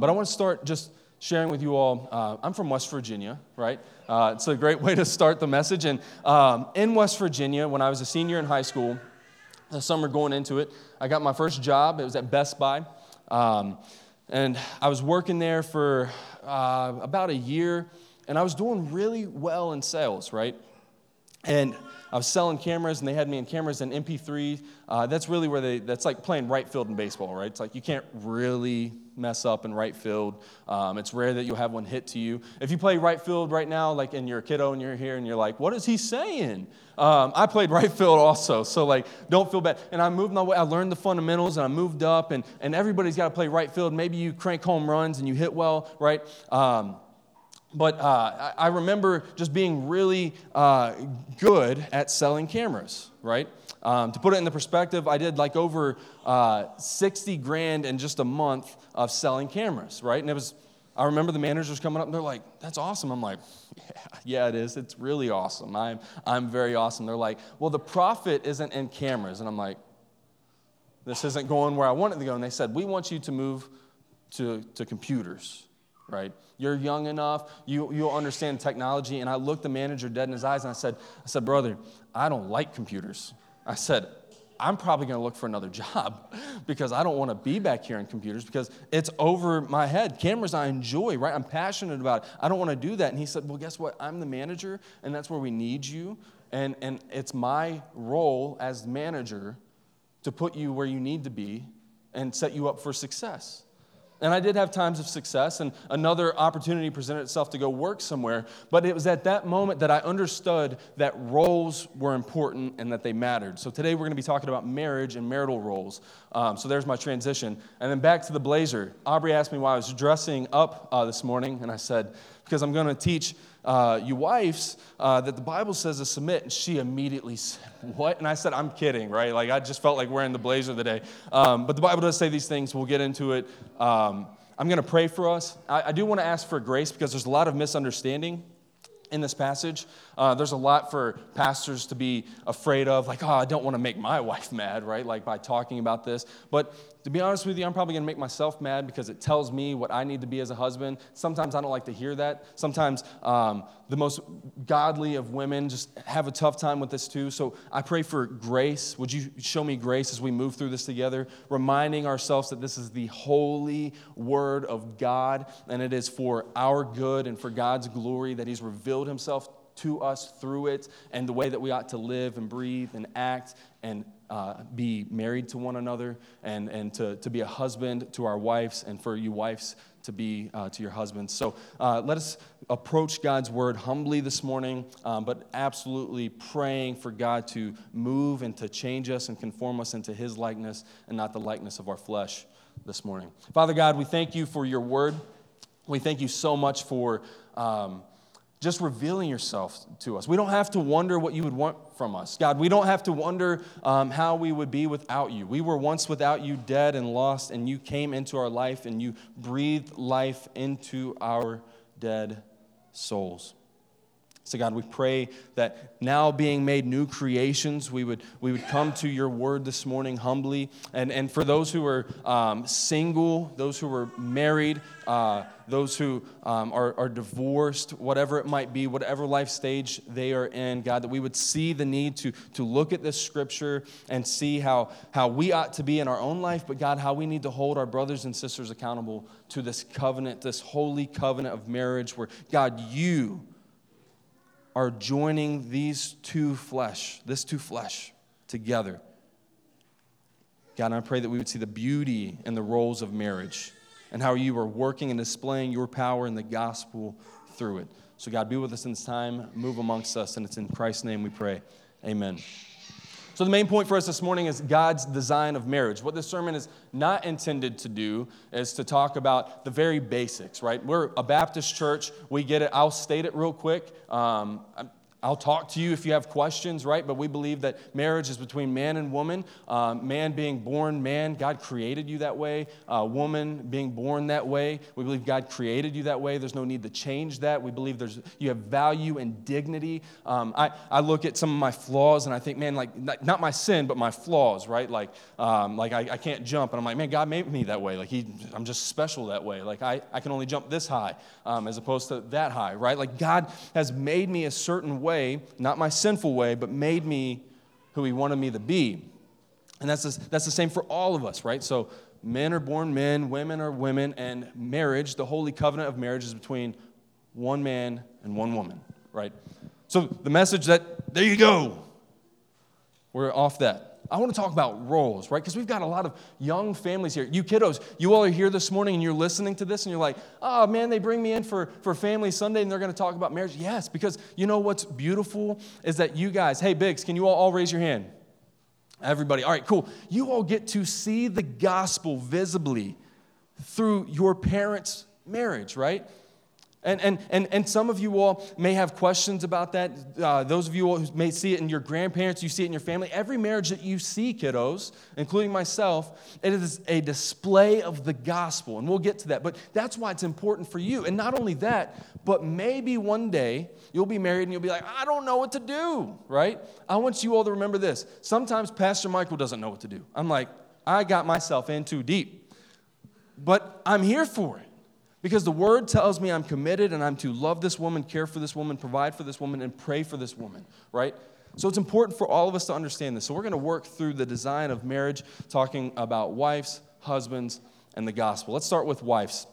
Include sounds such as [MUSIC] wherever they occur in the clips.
but I want to start just sharing with you all. Uh, I'm from West Virginia, right? Uh, it's a great [LAUGHS] way to start the message. And um, in West Virginia, when I was a senior in high school, the summer going into it, I got my first job. It was at Best Buy. Um, and I was working there for uh, about a year, and I was doing really well in sales, right? And I was selling cameras, and they had me in cameras and MP3. Uh, that's really where they, that's like playing right field in baseball, right? It's like you can't really mess up in right field. Um, it's rare that you'll have one hit to you. If you play right field right now, like and you're a kiddo and you're here and you're like, what is he saying? Um, I played right [LAUGHS] field also, so like, don't feel bad. And I moved my way, I learned the fundamentals and I moved up, and, and everybody's got to play right field. Maybe you crank home runs and you hit well, right? Um, but uh, I remember just being really uh, good at selling cameras, right? Um, to put it in the perspective, I did like over uh, 60 grand in just a month of selling cameras, right? And it was, I remember the managers coming up and they're like, that's awesome. I'm like, yeah, [LAUGHS] yeah, it is. It's really awesome. I'm, I'm very awesome. They're like, well, the profit isn't in cameras. And I'm like, this isn't going where I want it to go. And they said, we want you to move to, to computers, right? You're young enough, you, you'll understand technology. And I looked the manager dead in his eyes and I said, I said, brother, I don't like computers. I said, I'm probably going to look for another [LAUGHS] job because I don't want to be back here in computers because it's over my head. Cameras I enjoy, right? I'm passionate about it. I don't want to do that. And he said, Well, guess what? I'm the manager, and that's where we need you. And, and it's my role as manager to put you where you need to be and set you up for success. And I did have times of success, and another opportunity presented itself to go work somewhere. But it was at that moment that I understood that roles were important and that they mattered. So today we're going to be talking about marriage and marital roles. Um, so there's my transition. And then back to the blazer. Aubrey asked me why I was dressing up uh, this morning, and I said, because I'm going to teach uh, you wives uh, that the Bible says to submit. And she immediately said, What? And I said, I'm kidding, right? Like, I just felt like wearing the blazer today. Um, but the Bible does say these things. We'll get into it. Um, I'm going to pray for us. I, I do want to ask for grace because there's a lot of misunderstanding in this passage. Uh, there's a lot for pastors to be afraid of, like, oh, I don't want to make my wife mad, right? Like by talking about this. But to be honest with you, I'm probably going to make myself mad because it tells me what I need to be as a husband. Sometimes I don't like to hear that. Sometimes um, the most godly of women just have a tough time with this too. So I pray for grace. Would you show me grace as we move through this together, reminding ourselves that this is the holy word of God and it is for our good and for God's glory that He's revealed Himself to us through it and the way that we ought to live and breathe and act and uh, be married to one another and, and to, to be a husband to our wives and for you wives to be uh, to your husbands. So uh, let us approach God's word humbly this morning, um, but absolutely praying for God to move and to change us and conform us into his likeness and not the likeness of our flesh this morning. Father God, we thank you for your word. We thank you so much for. Um, just revealing yourself to us. We don't have to wonder what you would want from us. God, we don't have to wonder um, how we would be without you. We were once without you, dead and lost, and you came into our life and you breathed life into our dead souls. So, God, we pray that now being made new creations, we would, we would come to your word this morning humbly. And, and for those who are um, single, those who are married, uh, those who um, are, are divorced, whatever it might be, whatever life stage they are in, God, that we would see the need to, to look at this scripture and see how, how we ought to be in our own life, but God, how we need to hold our brothers and sisters accountable to this covenant, this holy covenant of marriage, where, God, you are joining these two flesh, this two flesh together. God, I pray that we would see the beauty and the roles of marriage and how you are working and displaying your power in the gospel through it. So, God, be with us in this time, move amongst us, and it's in Christ's name we pray. Amen. So, the main point for us this morning is God's design of marriage. What this sermon is not intended to do is to talk about the very basics, right? We're a Baptist church. We get it. I'll state it real quick. Um, I'll talk to you if you have questions, right? But we believe that marriage is between man and woman. Uh, man being born man, God created you that way. Uh, woman being born that way. We believe God created you that way. There's no need to change that. We believe there's you have value and dignity. Um, I, I look at some of my flaws and I think, man, like not my sin, but my flaws, right? Like, um, like I, I can't jump, and I'm like, man, God made me that way. Like he, I'm just special that way. Like I, I can only jump this high um, as opposed to that high, right? Like God has made me a certain way, not my sinful way, but made me who He wanted me to be. And that's the, that's the same for all of us, right? So men are born men, women are women, and marriage, the holy covenant of marriage, is between one man and one woman, right? So the message that, there you go, we're off that. I want to talk about roles, right? Because we've got a lot of young families here. You kiddos, you all are here this morning and you're listening to this and you're like, oh man, they bring me in for, for Family Sunday and they're going to talk about marriage. Yes, because you know what's beautiful is that you guys, hey, Biggs, can you all, all raise your hand? Everybody, all right, cool. You all get to see the gospel visibly through your parents' marriage, right? And, and, and, and some of you all may have questions about that. Uh, those of you all who may see it in your grandparents, you see it in your family. Every marriage that you see, kiddos, including myself, it is a display of the gospel. And we'll get to that. But that's why it's important for you. And not only that, but maybe one day you'll be married and you'll be like, I don't know what to do, right? I want you all to remember this. Sometimes Pastor Michael doesn't know what to do. I'm like, I got myself in too deep. But I'm here for it. Because the word tells me I'm committed and I'm to love this woman, care for this woman, provide for this woman, and pray for this woman, right? So it's important for all of us to understand this. So we're going to work through the design of marriage, talking about wives, husbands, and the gospel. Let's start with wives.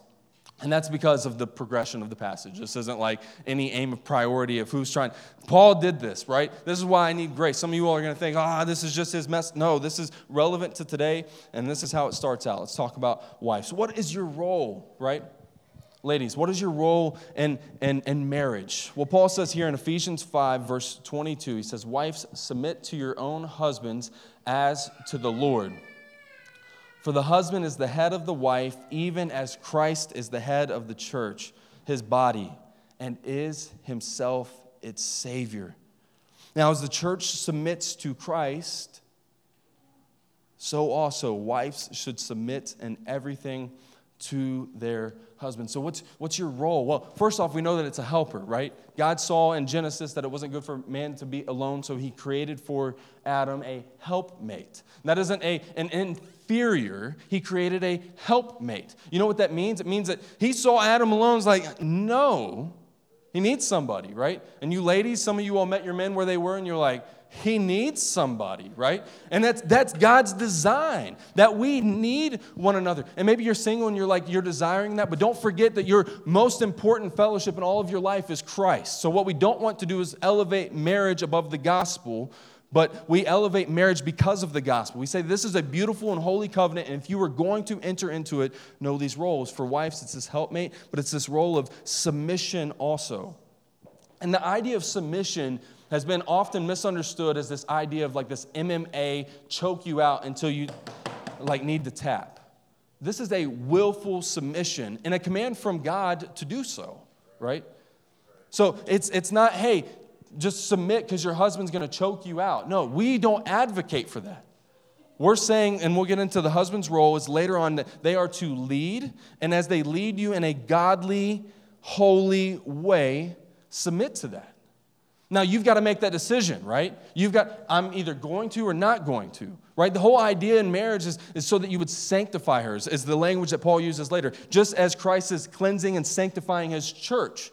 And that's because of the progression of the passage. This isn't like any aim of priority of who's trying. Paul did this, right? This is why I need grace. Some of you all are going to think, ah, oh, this is just his mess. No, this is relevant to today, and this is how it starts out. Let's talk about wives. What is your role, right? Ladies, what is your role in, in, in marriage? Well, Paul says here in Ephesians 5, verse 22, he says, Wives, submit to your own husbands as to the Lord. For the husband is the head of the wife, even as Christ is the head of the church, his body, and is himself its Savior. Now, as the church submits to Christ, so also wives should submit in everything to their husband. So, what's, what's your role? Well, first off, we know that it's a helper, right? God saw in Genesis that it wasn't good for man to be alone, so he created for Adam a helpmate. That isn't a, an inferior, he created a helpmate. You know what that means? It means that he saw Adam alone, was like, no, he needs somebody, right? And you ladies, some of you all met your men where they were, and you're like, he needs somebody, right? And that's that's God's design that we need one another. And maybe you're single and you're like you're desiring that, but don't forget that your most important fellowship in all of your life is Christ. So what we don't want to do is elevate marriage above the gospel, but we elevate marriage because of the gospel. We say this is a beautiful and holy covenant, and if you are going to enter into it, know these roles. For wives, it's this helpmate, but it's this role of submission also. And the idea of submission has been often misunderstood as this idea of like this MMA choke you out until you like need to tap. This is a willful submission and a command from God to do so, right? So it's, it's not, hey, just submit because your husband's going to choke you out. No, we don't advocate for that. We're saying, and we'll get into the husband's role, is later on that they are to lead, and as they lead you in a godly, holy way, submit to that. Now you've got to make that decision, right? You've got, I'm either going to or not going to, right? The whole idea in marriage is, is so that you would sanctify her, is the language that Paul uses later, just as Christ is cleansing and sanctifying his church.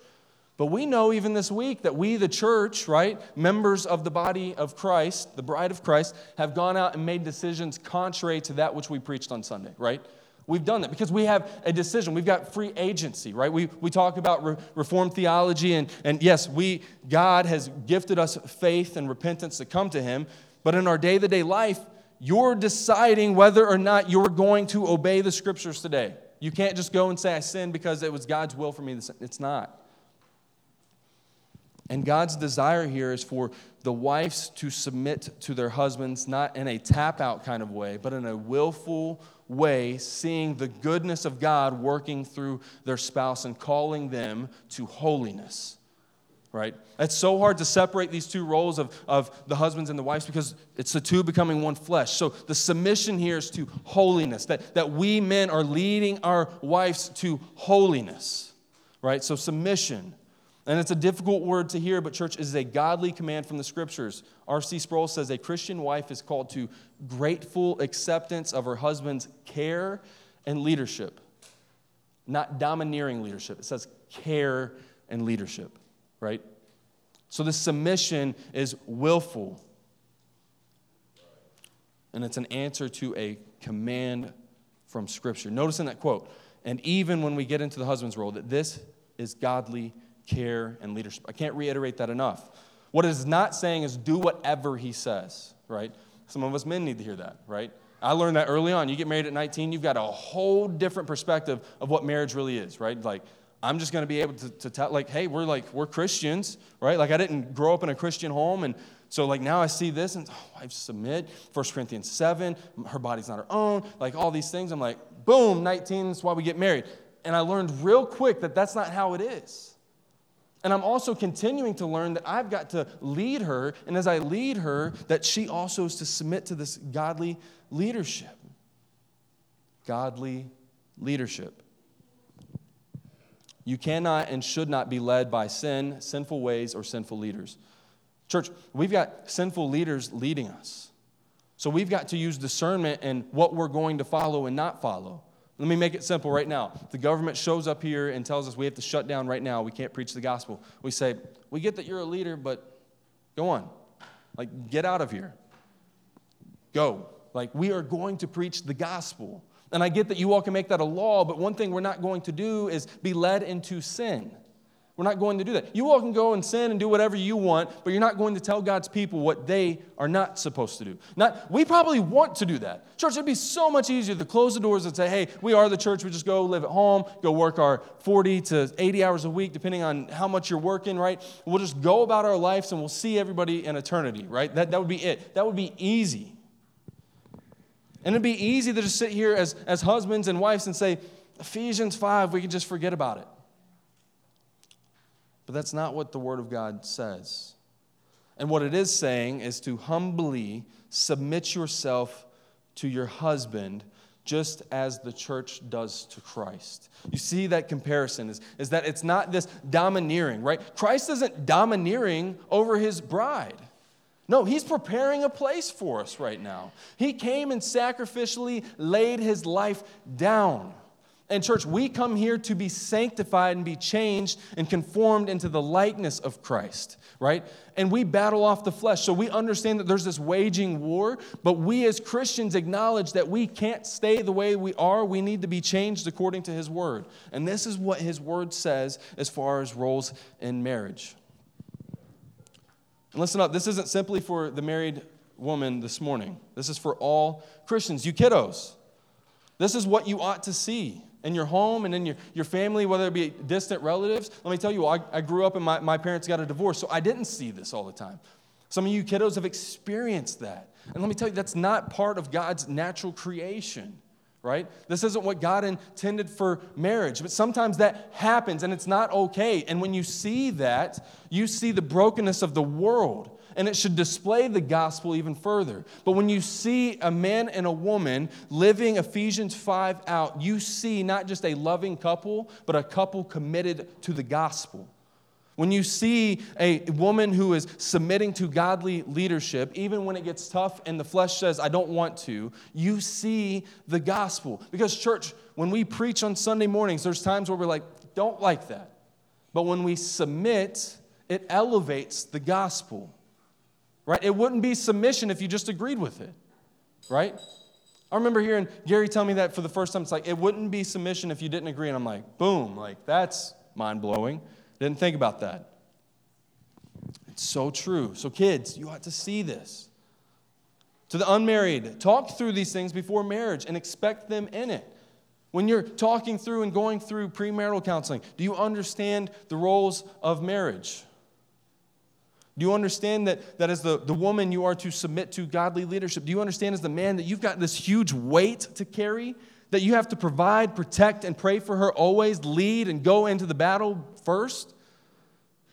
But we know even this week that we, the church, right, members of the body of Christ, the bride of Christ, have gone out and made decisions contrary to that which we preached on Sunday, right? We've done that because we have a decision. We've got free agency, right? We, we talk about re- reformed theology, and, and yes, we, God has gifted us faith and repentance to come to Him. But in our day to day life, you're deciding whether or not you're going to obey the scriptures today. You can't just go and say, I sinned because it was God's will for me. It's not. And God's desire here is for the wives to submit to their husbands, not in a tap out kind of way, but in a willful, way, seeing the goodness of God working through their spouse and calling them to holiness. right? It's so hard to separate these two roles of, of the husbands and the wives because it's the two becoming one flesh. So the submission here is to holiness, that, that we men are leading our wives to holiness, right? So submission. And it's a difficult word to hear, but church is a godly command from the scriptures. R.C. Sproul says a Christian wife is called to grateful acceptance of her husband's care and leadership, not domineering leadership. It says care and leadership right? So this submission is willful. And it's an answer to a command from Scripture. Notice in that quote, and even when we get into the husband's role, that this is godly care and leadership. I can't reiterate that enough. What it is not saying is do whatever he says, right? Some of us men need to hear that, right? I learned that early on. You get married at 19, you've got a whole different perspective of what marriage really is, right? Like, I'm just going to be able to, to tell, like, hey, we're like, we're Christians, right? Like, I didn't grow up in a Christian home. And so, like, now I see this and, oh, I submit. 1 Corinthians 7, her body's not her own. Like, all these things. I'm like, boom, 19, that's why we get married. And I learned real quick that that's not how it is. And I'm also continuing to learn that I've got to lead her. And as I lead her, that she also is to submit to this godly leadership. Godly leadership. You cannot and should not be led by sin, sinful ways, or sinful leaders. Church, we've got sinful leaders leading us. So we've got to use discernment in what we're going to follow and not follow. Let me make it simple right now. The government shows up here and tells us we have to shut down right now. We can't preach the gospel. We say, We get that you're a leader, but go on. Like, get out of here. Go. Like, we are going to preach the gospel. And I get that you all can make that a law, but one thing we're not going to do is be led into sin. We're not going to do that. You all can go and sin and do whatever you want, but you're not going to tell God's people what they are not supposed to do. Not, we probably want to do that. Church, it'd be so much easier to close the doors and say, hey, we are the church. We just go live at home, go work our 40 to 80 hours a week, depending on how much you're working, right? We'll just go about our lives and we'll see everybody in eternity, right? That, that would be it. That would be easy. And it'd be easy to just sit here as, as husbands and wives and say, Ephesians 5, we can just forget about it. But that's not what the Word of God says. And what it is saying is to humbly submit yourself to your husband just as the church does to Christ. You see that comparison is, is that it's not this domineering, right? Christ isn't domineering over his bride. No, he's preparing a place for us right now. He came and sacrificially laid his life down. And, church, we come here to be sanctified and be changed and conformed into the likeness of Christ, right? And we battle off the flesh. So we understand that there's this waging war, but we as Christians acknowledge that we can't stay the way we are. We need to be changed according to His Word. And this is what His Word says as far as roles in marriage. And listen up, this isn't simply for the married woman this morning. This is for all Christians. You kiddos, this is what you ought to see in your home and in your, your family, whether it be distant relatives. Let me tell you, I, I grew up and my, my parents got a divorce, so I didn't see this all the time. Some of you kiddos have experienced that. And let me tell you, that's not part of God's natural creation right? This isn't what God intended for marriage. But sometimes that happens and it's not okay. And when you see that, you see the brokenness of the world. And it should display the gospel even further. But when you see a man and a woman living Ephesians 5 out, you see not just a loving couple, but a couple committed to the gospel. When you see a woman who is submitting to godly leadership, even when it gets tough and the flesh says, I don't want to, you see the gospel. Because, church, when we preach on Sunday mornings, there's times where we're like, don't like that. But when we submit, it elevates the gospel, right? It wouldn't be submission if you just agreed with it, right? I remember hearing Gary tell me that for the first time. It's like, it wouldn't be submission if you didn't agree. And I'm like, boom, like, that's mind blowing. Didn't think about that. It's so true. So, kids, you ought to see this. To the unmarried, talk through these things before marriage and expect them in it. When you're talking through and going through premarital counseling, do you understand the roles of marriage? Do you understand that, that as the, the woman you are to submit to godly leadership? Do you understand as the man that you've got this huge weight to carry? That you have to provide, protect, and pray for her always, lead, and go into the battle first?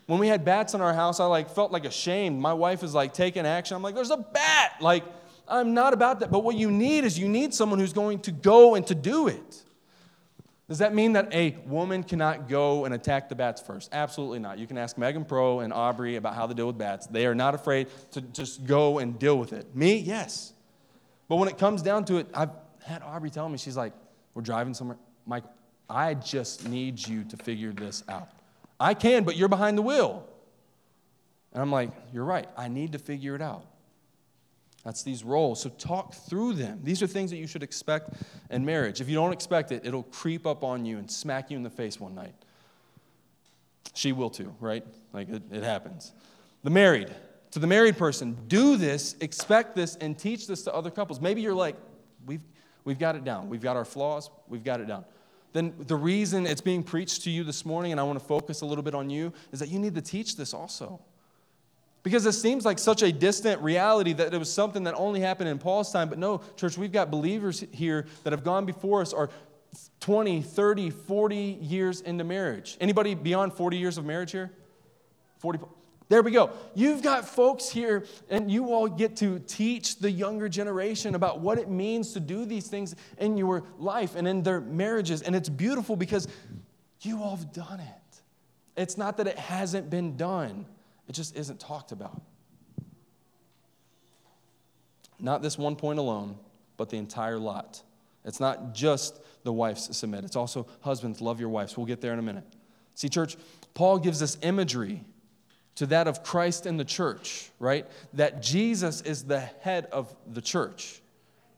When we had bats in our house, I like felt like ashamed. My wife is like taking action. I'm like, there's a bat. Like, I'm not about that. But what you need is you need someone who's going to go and to do it. Does that mean that a woman cannot go and attack the bats first? Absolutely not. You can ask Megan Pro and Aubrey about how to deal with bats. They are not afraid to just go and deal with it. Me, yes. But when it comes down to it, I've had Aubrey tell me, she's like, we're driving somewhere. Mike, I just need you to figure this out. I can, but you're behind the wheel. And I'm like, you're right. I need to figure it out. That's these roles. So talk through them. These are things that you should expect in marriage. If you don't expect it, it'll creep up on you and smack you in the face one night. She will too, right? Like it, it happens. The married, to the married person, do this, expect this, and teach this to other couples. Maybe you're like, we've, we've got it down. We've got our flaws, we've got it down. Then the reason it's being preached to you this morning, and I want to focus a little bit on you, is that you need to teach this also. Because it seems like such a distant reality that it was something that only happened in Paul's time. But no, church, we've got believers here that have gone before us are 20, 30, 40 years into marriage. Anybody beyond 40 years of marriage here? 40. There we go. You've got folks here, and you all get to teach the younger generation about what it means to do these things in your life and in their marriages. And it's beautiful because you all have done it. It's not that it hasn't been done. It just isn't talked about. Not this one point alone, but the entire lot. It's not just the wives submit, it's also husbands, love your wives. We'll get there in a minute. See, church, Paul gives us imagery to that of Christ and the church, right? That Jesus is the head of the church,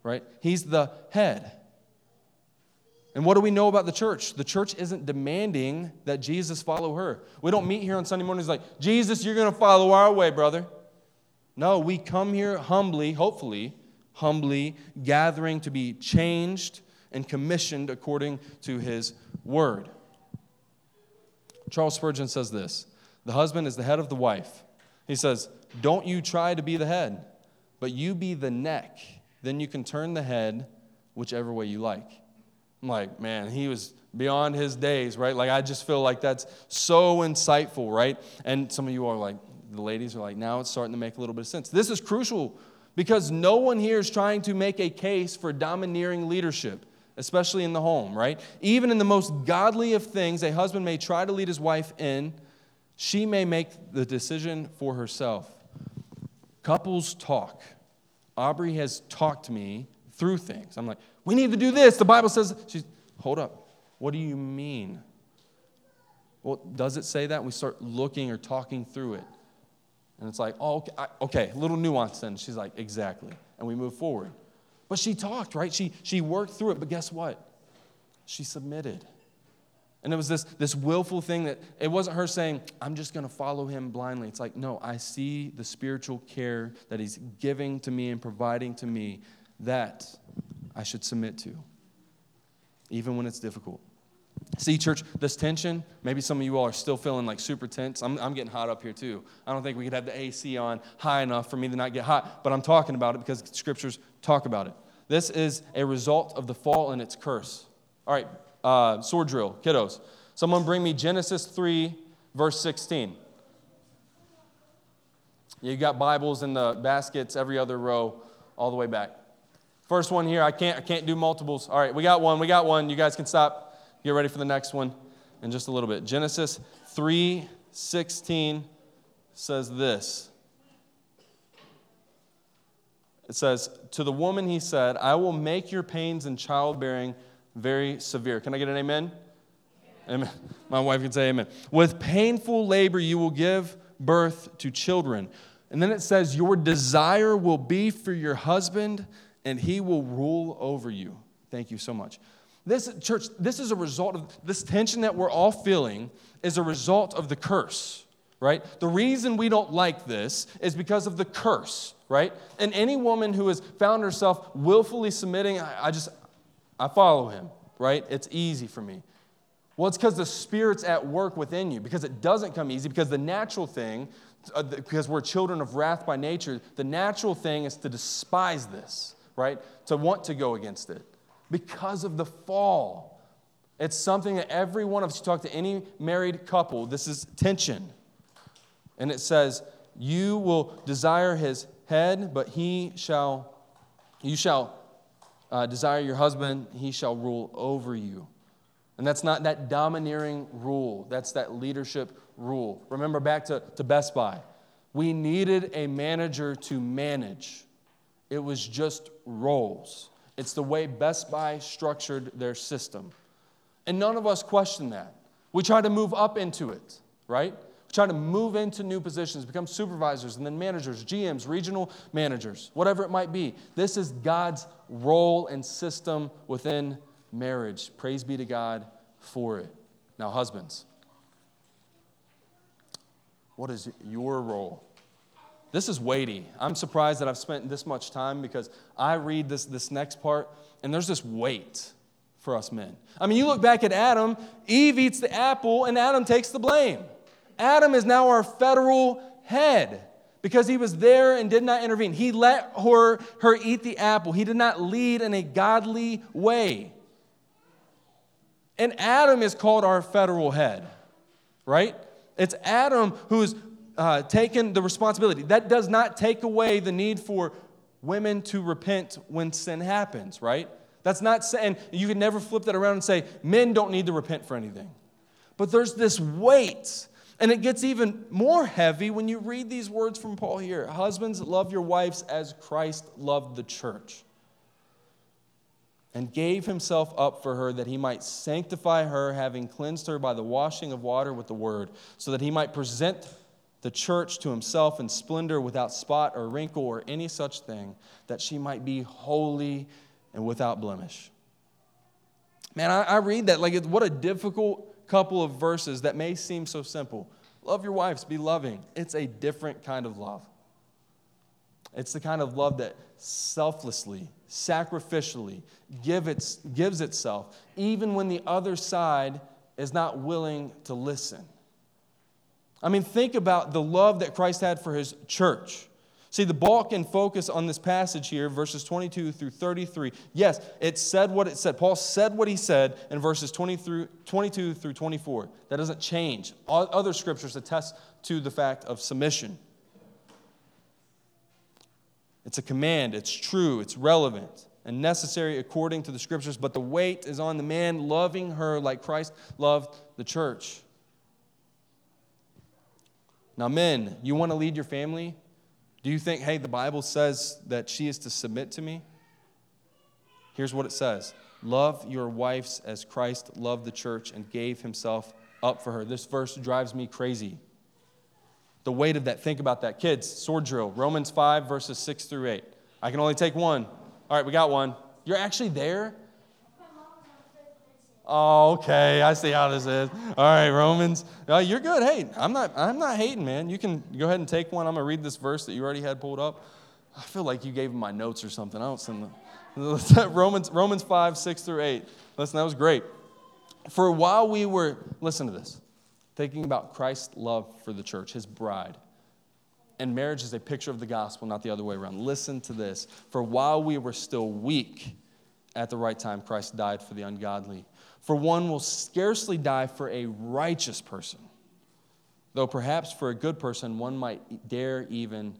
right? He's the head. And what do we know about the church? The church isn't demanding that Jesus follow her. We don't meet here on Sunday mornings like, Jesus, you're going to follow our way, brother. No, we come here humbly, hopefully, humbly, gathering to be changed and commissioned according to his word. Charles Spurgeon says this The husband is the head of the wife. He says, Don't you try to be the head, but you be the neck. Then you can turn the head whichever way you like. I'm like, man, he was beyond his days, right? Like, I just feel like that's so insightful, right? And some of you are like, the ladies are like, now it's starting to make a little bit of sense. This is crucial because no one here is trying to make a case for domineering leadership, especially in the home, right? Even in the most godly of things, a husband may try to lead his wife in, she may make the decision for herself. Couples talk. Aubrey has talked me through things. I'm like, we need to do this. The Bible says, she's, hold up. What do you mean? Well, does it say that? We start looking or talking through it. And it's like, oh, okay, I, okay, little nuance then. She's like, exactly. And we move forward. But she talked, right? She, she worked through it. But guess what? She submitted. And it was this, this willful thing that it wasn't her saying, I'm just going to follow him blindly. It's like, no, I see the spiritual care that he's giving to me and providing to me. That I should submit to, even when it's difficult. See, church, this tension, maybe some of you all are still feeling like super tense. I'm, I'm getting hot up here too. I don't think we could have the AC on high enough for me to not get hot, but I'm talking about it because scriptures talk about it. This is a result of the fall and its curse. All right, uh, sword drill, kiddos. Someone bring me Genesis 3, verse 16. You got Bibles in the baskets every other row, all the way back. First one here, I can't, I can't do multiples. All right, we got one, we got one. You guys can stop. Get ready for the next one in just a little bit. Genesis 3:16 says this. It says, To the woman he said, I will make your pains in childbearing very severe. Can I get an amen? Amen. My wife can say amen. With painful labor you will give birth to children. And then it says, Your desire will be for your husband and he will rule over you. Thank you so much. This church, this is a result of this tension that we're all feeling is a result of the curse, right? The reason we don't like this is because of the curse, right? And any woman who has found herself willfully submitting, I, I just, I follow him, right? It's easy for me. Well, it's because the Spirit's at work within you, because it doesn't come easy, because the natural thing, uh, because we're children of wrath by nature, the natural thing is to despise this right? To want to go against it because of the fall. It's something that every one of us, you talk to any married couple, this is tension. And it says, You will desire his head, but he shall, you shall uh, desire your husband, he shall rule over you. And that's not that domineering rule, that's that leadership rule. Remember back to, to Best Buy. We needed a manager to manage, it was just roles. It's the way Best Buy structured their system. And none of us question that. We try to move up into it, right? We try to move into new positions, become supervisors and then managers, GMs, regional managers, whatever it might be. This is God's role and system within marriage. Praise be to God for it. Now, husbands, what is your role? This is weighty. I'm surprised that I've spent this much time because I read this, this next part and there's this weight for us men. I mean, you look back at Adam, Eve eats the apple and Adam takes the blame. Adam is now our federal head because he was there and did not intervene. He let her, her eat the apple, he did not lead in a godly way. And Adam is called our federal head, right? It's Adam who's uh, taken the responsibility. That does not take away the need for women to repent when sin happens, right? That's not saying you can never flip that around and say men don't need to repent for anything. But there's this weight, and it gets even more heavy when you read these words from Paul here Husbands, love your wives as Christ loved the church and gave himself up for her that he might sanctify her, having cleansed her by the washing of water with the word, so that he might present the church to himself in splendor without spot or wrinkle or any such thing, that she might be holy and without blemish. Man, I, I read that like what a difficult couple of verses that may seem so simple. Love your wives, be loving. It's a different kind of love. It's the kind of love that selflessly, sacrificially give its, gives itself, even when the other side is not willing to listen. I mean, think about the love that Christ had for his church. See, the bulk and focus on this passage here, verses 22 through 33, yes, it said what it said. Paul said what he said in verses 20 through, 22 through 24. That doesn't change. Other scriptures attest to the fact of submission. It's a command, it's true, it's relevant and necessary according to the scriptures, but the weight is on the man loving her like Christ loved the church. Now, men, you want to lead your family? Do you think, hey, the Bible says that she is to submit to me? Here's what it says Love your wives as Christ loved the church and gave himself up for her. This verse drives me crazy the weight of that. Think about that. Kids, sword drill, Romans 5, verses 6 through 8. I can only take one. All right, we got one. You're actually there? Oh, okay. I see how this is. All right, Romans. Uh, you're good. Hey, I'm not. I'm not hating, man. You can go ahead and take one. I'm gonna read this verse that you already had pulled up. I feel like you gave him my notes or something. I don't send them. [LAUGHS] Romans Romans five six through eight. Listen, that was great. For while we were, listen to this thinking about Christ's love for the church, his bride. And marriage is a picture of the gospel, not the other way around. Listen to this. For while we were still weak, at the right time, Christ died for the ungodly. For one will scarcely die for a righteous person, though perhaps for a good person one might dare even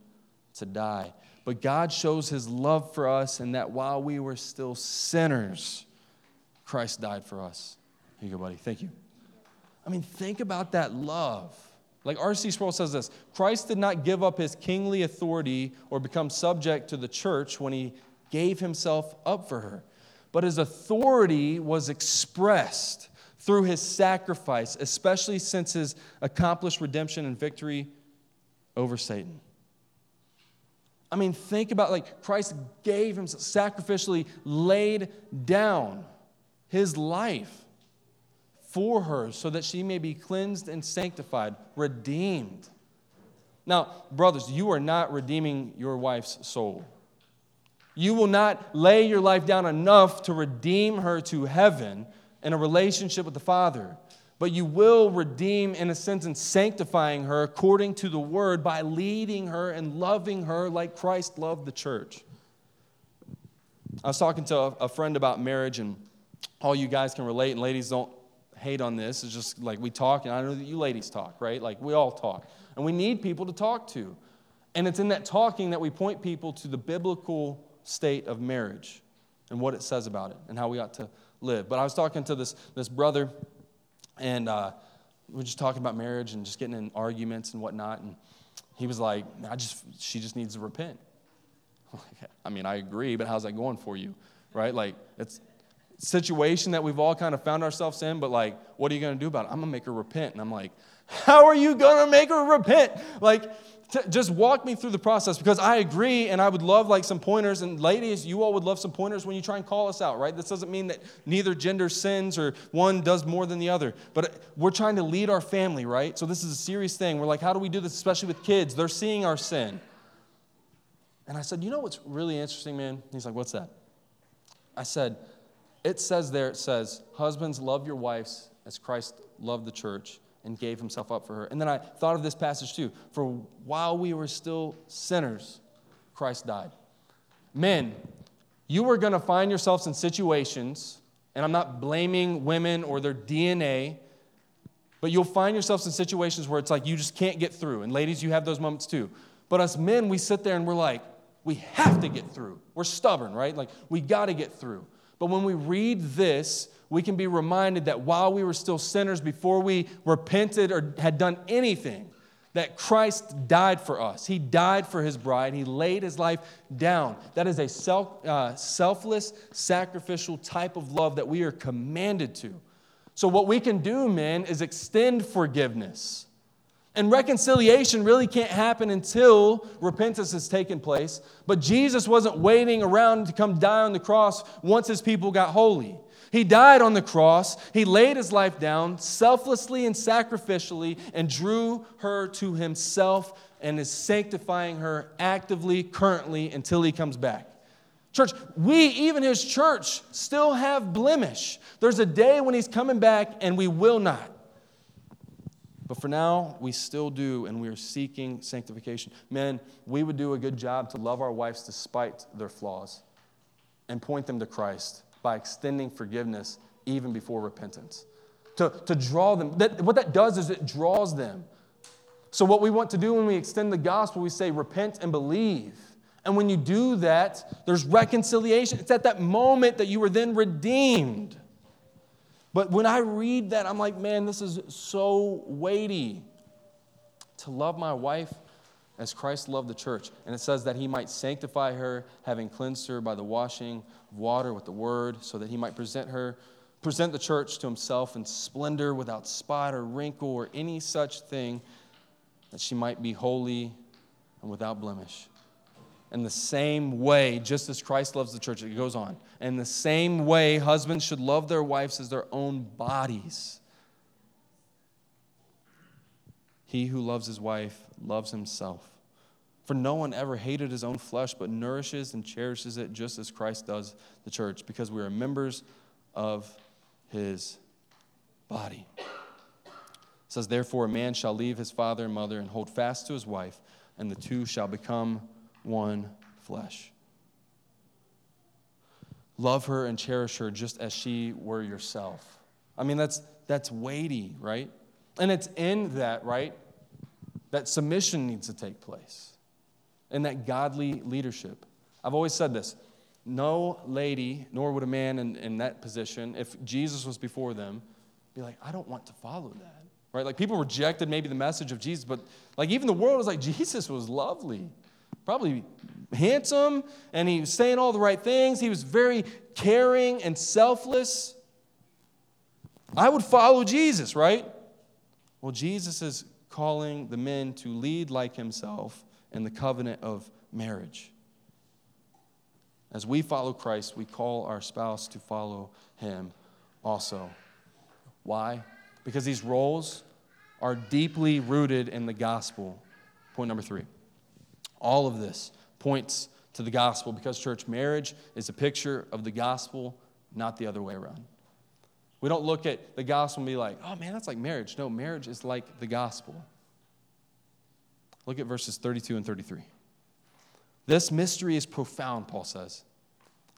to die. But God shows his love for us in that while we were still sinners, Christ died for us. Here you go, buddy. Thank you. I mean, think about that love. Like R.C. Sproul says this Christ did not give up his kingly authority or become subject to the church when he gave himself up for her, but his authority was expressed through his sacrifice, especially since his accomplished redemption and victory over Satan. I mean, think about like Christ gave himself, sacrificially laid down his life for her so that she may be cleansed and sanctified, redeemed. Now, brothers, you are not redeeming your wife's soul. You will not lay your life down enough to redeem her to heaven in a relationship with the Father, but you will redeem, in a sense, and sanctifying her according to the word by leading her and loving her like Christ loved the church. I was talking to a friend about marriage, and all you guys can relate, and ladies don't hate on this. It's just like we talk, and I know that you ladies talk, right? Like we all talk. And we need people to talk to. And it's in that talking that we point people to the biblical state of marriage and what it says about it and how we ought to live. But I was talking to this, this brother, and uh, we are just talking about marriage and just getting in arguments and whatnot. And he was like, I just, she just needs to repent. [LAUGHS] I mean, I agree, but how's that going for you? Right? Like, it's situation that we've all kind of found ourselves in, but like, what are you going to do about it? I'm going to make her repent. And I'm like, how are you going to make her repent? Like, just walk me through the process because I agree and I would love like some pointers. And ladies, you all would love some pointers when you try and call us out, right? This doesn't mean that neither gender sins or one does more than the other, but we're trying to lead our family, right? So this is a serious thing. We're like, how do we do this, especially with kids? They're seeing our sin. And I said, You know what's really interesting, man? He's like, What's that? I said, It says there, it says, Husbands, love your wives as Christ loved the church and gave himself up for her. And then I thought of this passage too. For while we were still sinners, Christ died. Men, you are going to find yourselves in situations, and I'm not blaming women or their DNA, but you'll find yourselves in situations where it's like you just can't get through. And ladies, you have those moments too. But us men, we sit there and we're like, we have to get through. We're stubborn, right? Like, we got to get through. But when we read this, we can be reminded that while we were still sinners, before we repented or had done anything, that Christ died for us. He died for his bride. He laid his life down. That is a self, uh, selfless, sacrificial type of love that we are commanded to. So, what we can do, men, is extend forgiveness. And reconciliation really can't happen until repentance has taken place. But Jesus wasn't waiting around to come die on the cross once his people got holy. He died on the cross. He laid his life down selflessly and sacrificially and drew her to himself and is sanctifying her actively, currently, until he comes back. Church, we, even his church, still have blemish. There's a day when he's coming back and we will not. But for now, we still do, and we are seeking sanctification. Men, we would do a good job to love our wives despite their flaws and point them to Christ by extending forgiveness even before repentance. To, to draw them, that, what that does is it draws them. So, what we want to do when we extend the gospel, we say, repent and believe. And when you do that, there's reconciliation. It's at that moment that you were then redeemed. But when I read that, I'm like, man, this is so weighty. To love my wife as Christ loved the church. And it says that he might sanctify her, having cleansed her by the washing of water with the word, so that he might present her, present the church to himself in splendor, without spot or wrinkle or any such thing, that she might be holy and without blemish. In the same way, just as Christ loves the church, it goes on. In the same way, husbands should love their wives as their own bodies. He who loves his wife loves himself. For no one ever hated his own flesh, but nourishes and cherishes it just as Christ does the church, because we are members of his body. It says, Therefore, a man shall leave his father and mother and hold fast to his wife, and the two shall become one flesh. Love her and cherish her just as she were yourself. I mean, that's, that's weighty, right? And it's in that, right? That submission needs to take place and that godly leadership. I've always said this no lady, nor would a man in, in that position, if Jesus was before them, be like, I don't want to follow that. Right? Like people rejected maybe the message of Jesus, but like even the world was like, Jesus was lovely probably handsome, and he was saying all the right things. He was very caring and selfless. I would follow Jesus, right? Well, Jesus is calling the men to lead like himself in the covenant of marriage. As we follow Christ, we call our spouse to follow him also. Why? Because these roles are deeply rooted in the gospel. Point number three. All of this points to the gospel because, church, marriage is a picture of the gospel, not the other way around. We don't look at the gospel and be like, oh man, that's like marriage. No, marriage is like the gospel. Look at verses 32 and 33. This mystery is profound, Paul says,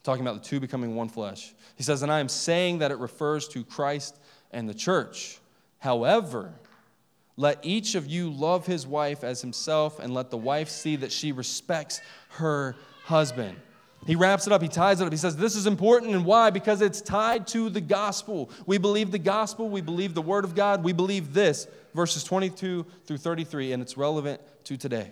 talking about the two becoming one flesh. He says, And I am saying that it refers to Christ and the church. However, let each of you love his wife as himself, and let the wife see that she respects her husband. He wraps it up, he ties it up. He says, This is important, and why? Because it's tied to the gospel. We believe the gospel, we believe the word of God, we believe this, verses 22 through 33, and it's relevant to today.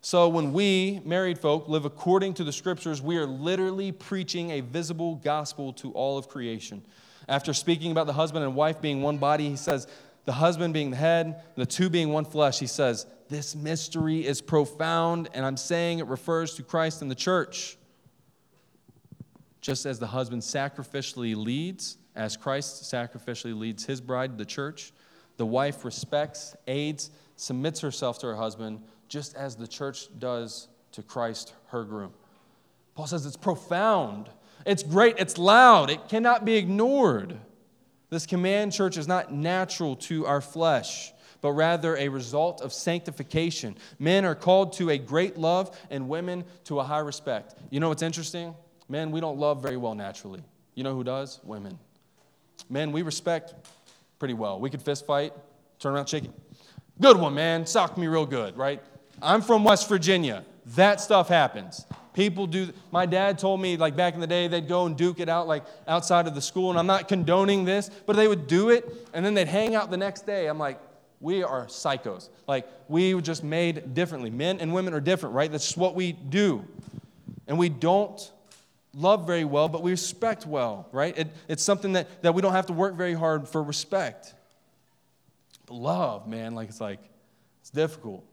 So, when we, married folk, live according to the scriptures, we are literally preaching a visible gospel to all of creation. After speaking about the husband and wife being one body, he says, the husband being the head, the two being one flesh, he says, This mystery is profound, and I'm saying it refers to Christ and the church. Just as the husband sacrificially leads, as Christ sacrificially leads his bride, the church, the wife respects, aids, submits herself to her husband just as the church does to Christ, her groom. Paul says it's profound, it's great, it's loud, it cannot be ignored. This command, church, is not natural to our flesh, but rather a result of sanctification. Men are called to a great love, and women to a high respect. You know what's interesting? Men, we don't love very well naturally. You know who does? Women. Men, we respect pretty well. We could fist fight, turn around, shake it. Good one, man. Socked me real good, right? I'm from West Virginia. That stuff happens. People do. My dad told me, like back in the day, they'd go and duke it out, like outside of the school. And I'm not condoning this, but they would do it, and then they'd hang out the next day. I'm like, we are psychos. Like we were just made differently. Men and women are different, right? That's just what we do, and we don't love very well, but we respect well, right? It, it's something that, that we don't have to work very hard for respect. But love, man, like it's like it's difficult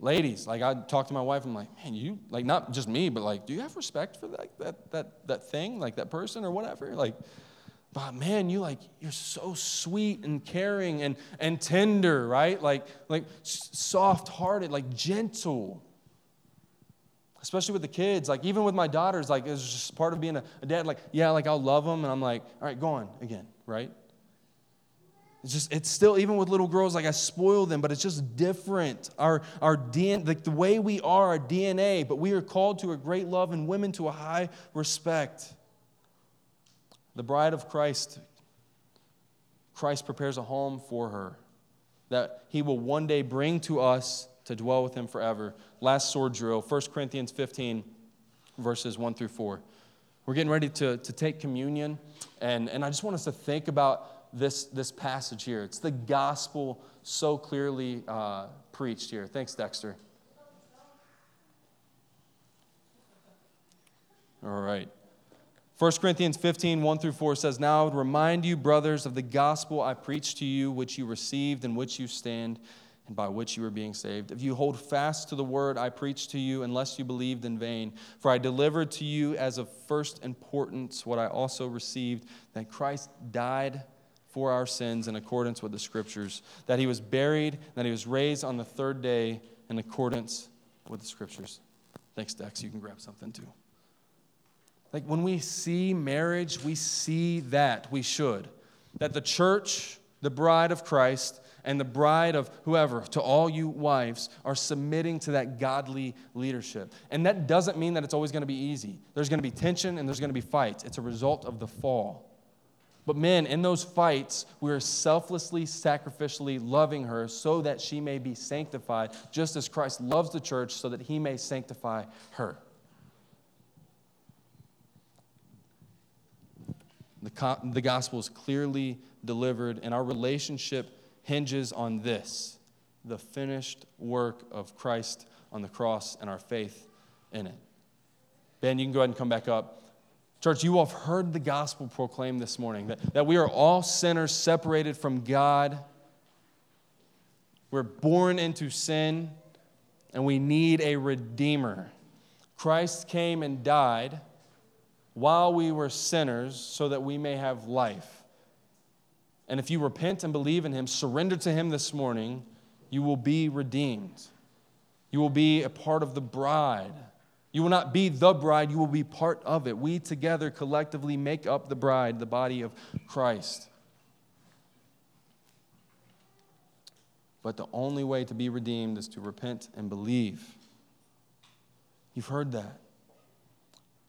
ladies, like I talk to my wife, I'm like, man, you like not just me, but like, do you have respect for that that that that thing, like that person or whatever? Like, but man, you like you're so sweet and caring and and tender, right? Like like soft-hearted, like gentle. Especially with the kids, like even with my daughters, like it's just part of being a, a dad. Like, yeah, like I'll love them, and I'm like, all right, go on again, right? It's just, it's still, even with little girls, like I spoil them, but it's just different. Our, our DNA, like the way we are, our DNA, but we are called to a great love and women to a high respect. The bride of Christ, Christ prepares a home for her that he will one day bring to us to dwell with him forever. Last sword drill, 1 Corinthians 15, verses 1 through 4. We're getting ready to, to take communion, and, and I just want us to think about this, this passage here. It's the gospel so clearly uh, preached here. Thanks, Dexter. All right. 1 Corinthians 15, 1 through 4 says, Now I would remind you, brothers, of the gospel I preached to you, which you received, in which you stand, and by which you are being saved. If you hold fast to the word I preached to you, unless you believed in vain. For I delivered to you as of first importance what I also received that Christ died for our sins in accordance with the scriptures, that he was buried, that he was raised on the third day in accordance with the scriptures. Thanks, Dex. You can grab something too. Like when we see marriage, we see that. We should. That the church, the bride of Christ, and the bride of whoever, to all you wives, are submitting to that godly leadership. And that doesn't mean that it's always going to be easy. There's going to be tension and there's going to be fights. It's a result of the fall. But men, in those fights, we are selflessly, sacrificially loving her so that she may be sanctified, just as Christ loves the church so that he may sanctify her. The, the gospel is clearly delivered, and our relationship hinges on this the finished work of Christ on the cross and our faith in it. Ben, you can go ahead and come back up. Church, you have heard the gospel proclaimed this morning that, that we are all sinners separated from God. We're born into sin, and we need a redeemer. Christ came and died while we were sinners so that we may have life. And if you repent and believe in him, surrender to him this morning, you will be redeemed. You will be a part of the bride you will not be the bride, you will be part of it. We together collectively make up the bride, the body of Christ. But the only way to be redeemed is to repent and believe. You've heard that.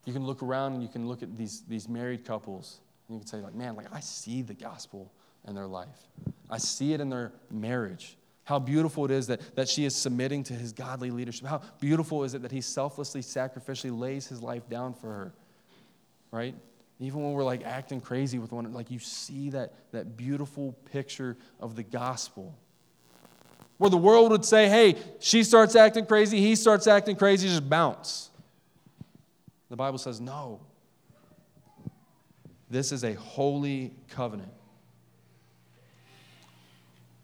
You can look around and you can look at these, these married couples And you can say, like, man, like I see the gospel in their life. I see it in their marriage. How beautiful it is that, that she is submitting to his godly leadership. How beautiful is it that he selflessly, sacrificially lays his life down for her, right? Even when we're like acting crazy with one, like you see that, that beautiful picture of the gospel. Where the world would say, hey, she starts acting crazy, he starts acting crazy, just bounce. The Bible says, no. This is a holy covenant.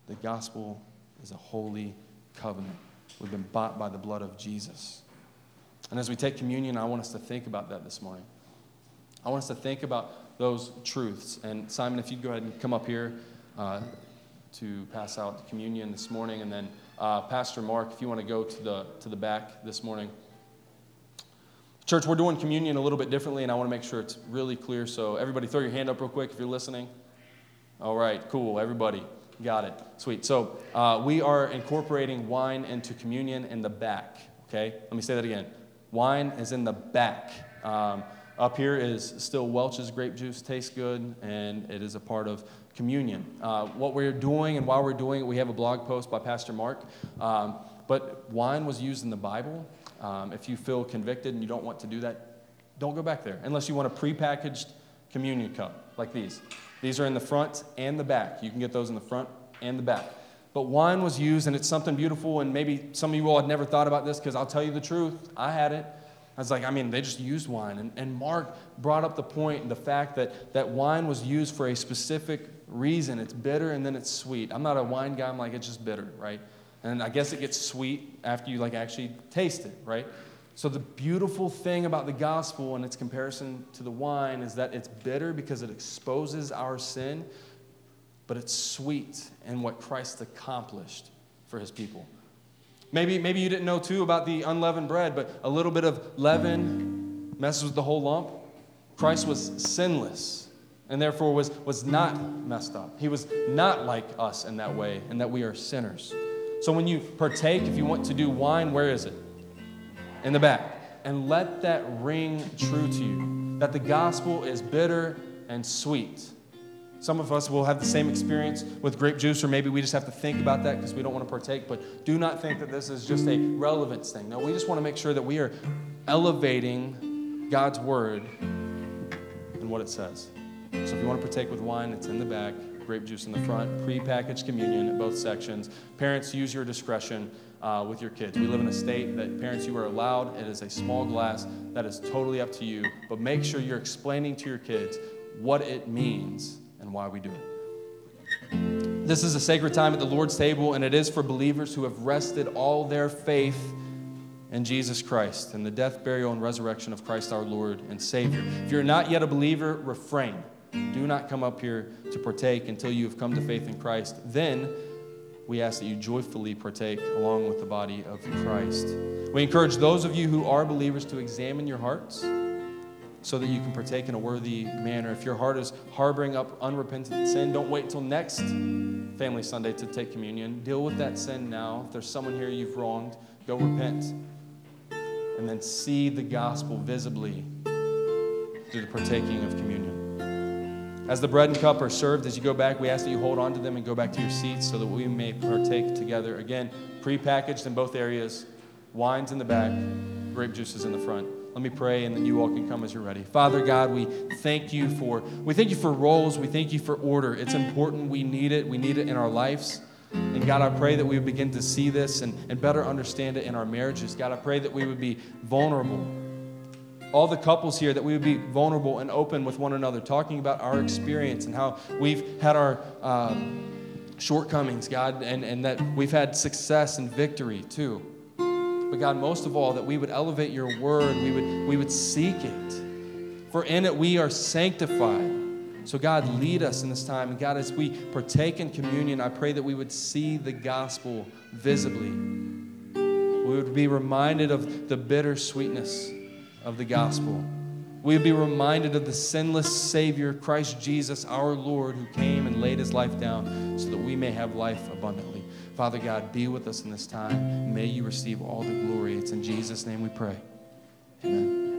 The gospel is a holy covenant. We've been bought by the blood of Jesus. And as we take communion, I want us to think about that this morning. I want us to think about those truths. And Simon, if you'd go ahead and come up here uh, to pass out communion this morning, and then uh, Pastor Mark, if you want to go to the to the back this morning. Church, we're doing communion a little bit differently, and I want to make sure it's really clear. So, everybody, throw your hand up real quick if you're listening. All right, cool. Everybody, got it. Sweet. So, uh, we are incorporating wine into communion in the back. Okay, let me say that again. Wine is in the back. Um, up here is still Welch's grape juice, tastes good, and it is a part of communion. Uh, what we're doing, and while we're doing it, we have a blog post by Pastor Mark. Um, but wine was used in the Bible um, if you feel convicted and you don't want to do that, don't go back there unless you want a prepackaged communion cup like these. These are in the front and the back. You can get those in the front and the back. But wine was used, and it's something beautiful. And maybe some of you all had never thought about this because I'll tell you the truth. I had it. I was like, I mean, they just used wine. And, and Mark brought up the and the fact that, that wine was used for a specific reason. It's bitter and then it's sweet. I'm not a wine guy. I'm like, it's just bitter, right? And I guess it gets sweet after you like actually taste it, right? So the beautiful thing about the gospel and its comparison to the wine is that it's bitter because it exposes our sin, but it's sweet in what Christ accomplished for his people. Maybe, maybe you didn't know too about the unleavened bread, but a little bit of leaven messes with the whole lump. Christ was sinless and therefore was, was not messed up. He was not like us in that way, and that we are sinners. So when you partake, if you want to do wine, where is it? In the back. And let that ring true to you that the gospel is bitter and sweet. Some of us will have the same experience with grape juice, or maybe we just have to think about that because we don't want to partake. But do not think that this is just a relevance thing. No, we just want to make sure that we are elevating God's word and what it says. So if you want to partake with wine, it's in the back grape juice in the front, pre-packaged communion at both sections. Parents, use your discretion uh, with your kids. We live in a state that parents, you are allowed. It is a small glass that is totally up to you, but make sure you're explaining to your kids what it means and why we do it. This is a sacred time at the Lord's table, and it is for believers who have rested all their faith in Jesus Christ and the death, burial, and resurrection of Christ our Lord and Savior. If you're not yet a believer, refrain. Do not come up here to partake until you have come to faith in Christ. Then we ask that you joyfully partake along with the body of Christ. We encourage those of you who are believers to examine your hearts so that you can partake in a worthy manner. If your heart is harboring up unrepentant sin, don't wait until next Family Sunday to take communion. Deal with that sin now. If there's someone here you've wronged, go repent. And then see the gospel visibly through the partaking of communion. As the bread and cup are served, as you go back, we ask that you hold on to them and go back to your seats so that we may partake together. Again, prepackaged in both areas, wines in the back, grape juices in the front. Let me pray and then you all can come as you're ready. Father God, we thank you for we thank you for roles, we thank you for order. It's important. We need it. We need it in our lives. And God, I pray that we would begin to see this and, and better understand it in our marriages. God, I pray that we would be vulnerable all the couples here that we would be vulnerable and open with one another, talking about our experience and how we've had our um, shortcomings, God, and, and that we've had success and victory too. But God, most of all, that we would elevate your word, we would, we would seek it. For in it we are sanctified. So, God, lead us in this time. And God, as we partake in communion, I pray that we would see the gospel visibly. We would be reminded of the bitter sweetness of the gospel. We would be reminded of the sinless Savior, Christ Jesus, our Lord, who came and laid his life down so that we may have life abundantly. Father God, be with us in this time. May you receive all the glory. It's in Jesus' name we pray. Amen.